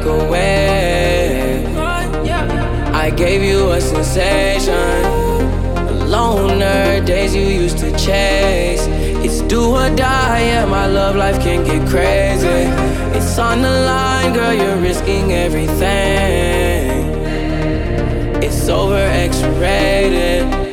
like a wave. I gave you a sensation. Loner days you used to chase. It's do or die, yeah. My love life can get crazy. It's on the line, girl. You're risking everything. It's over X-rated.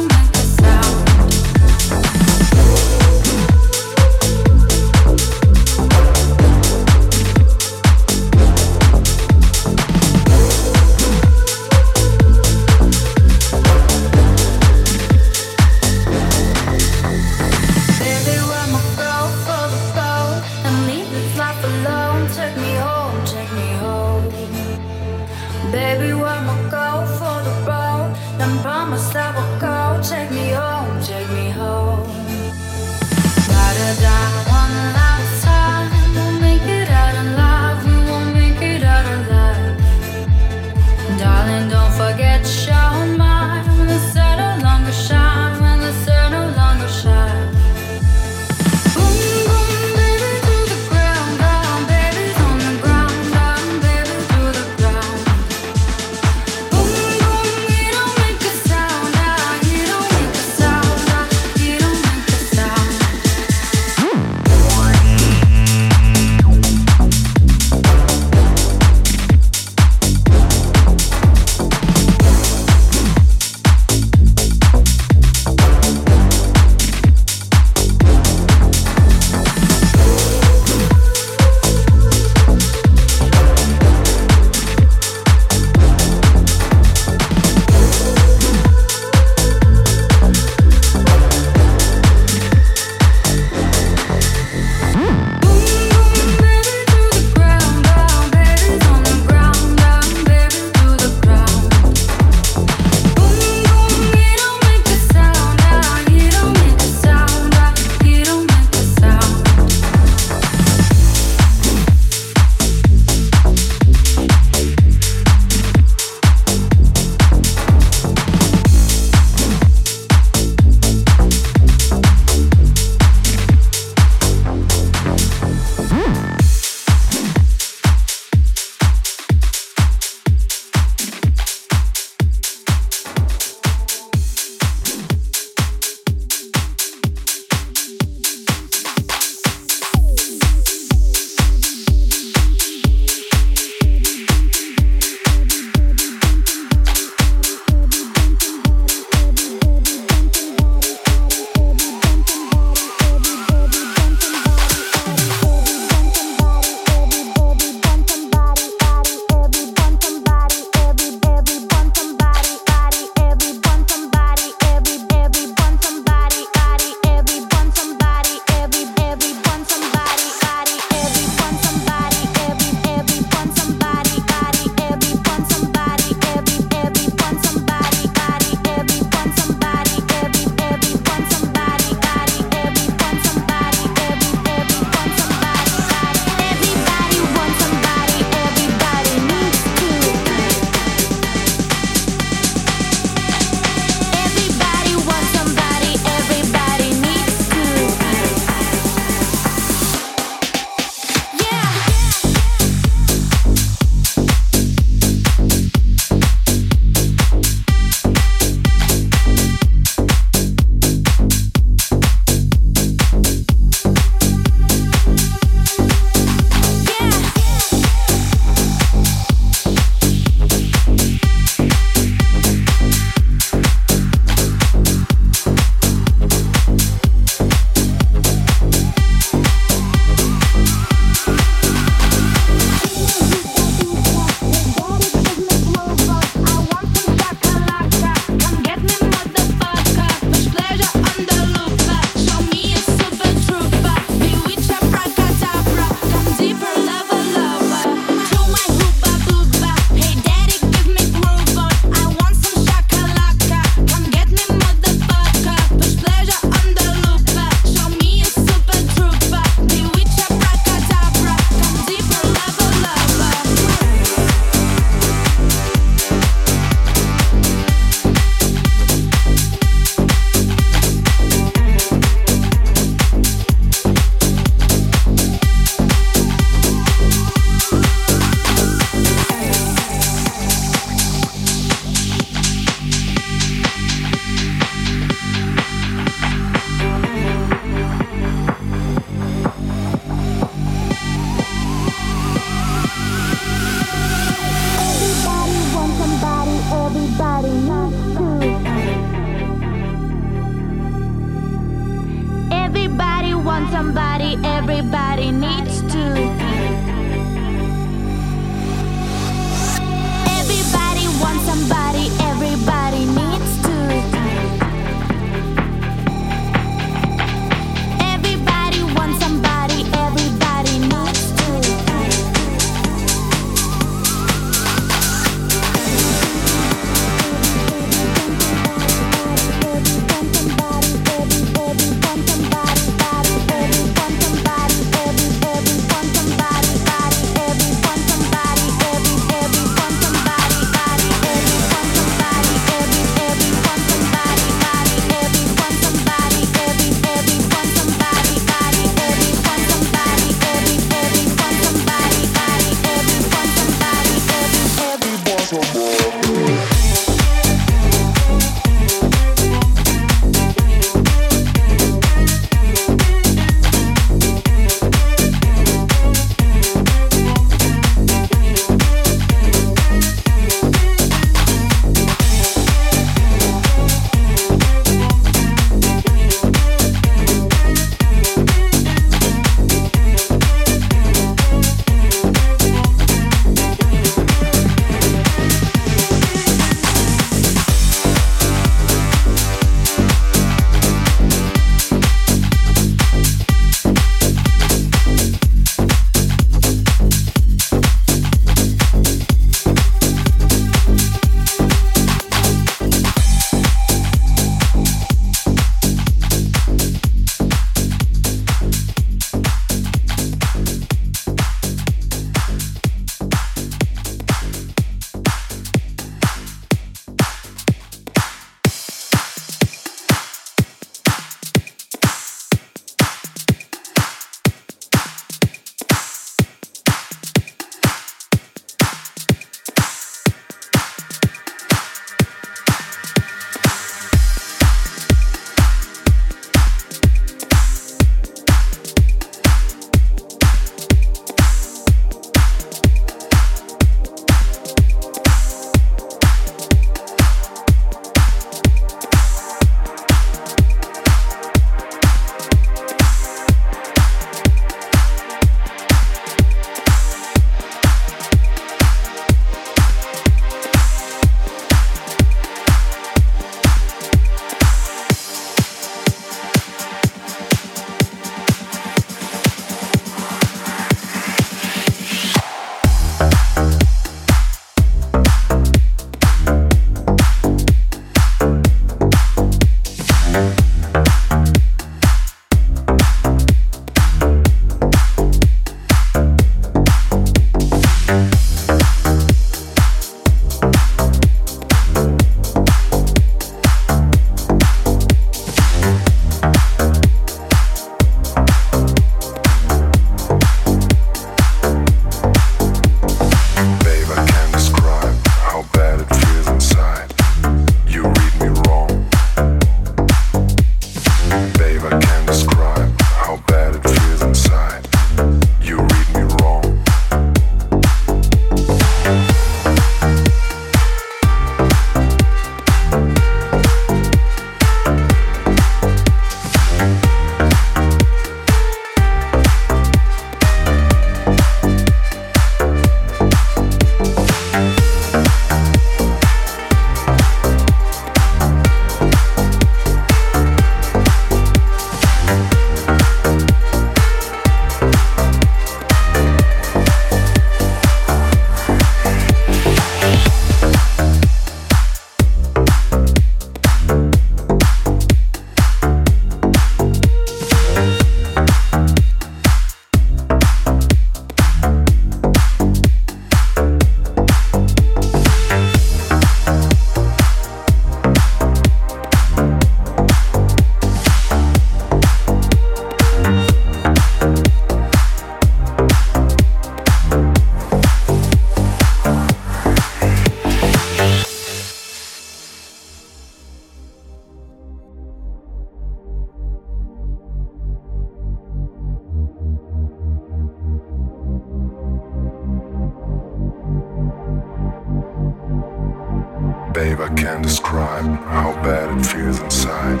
inside.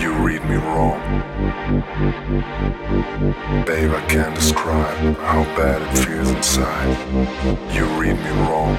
You read me wrong. Babe, I can't describe how bad it feels inside. You read me wrong.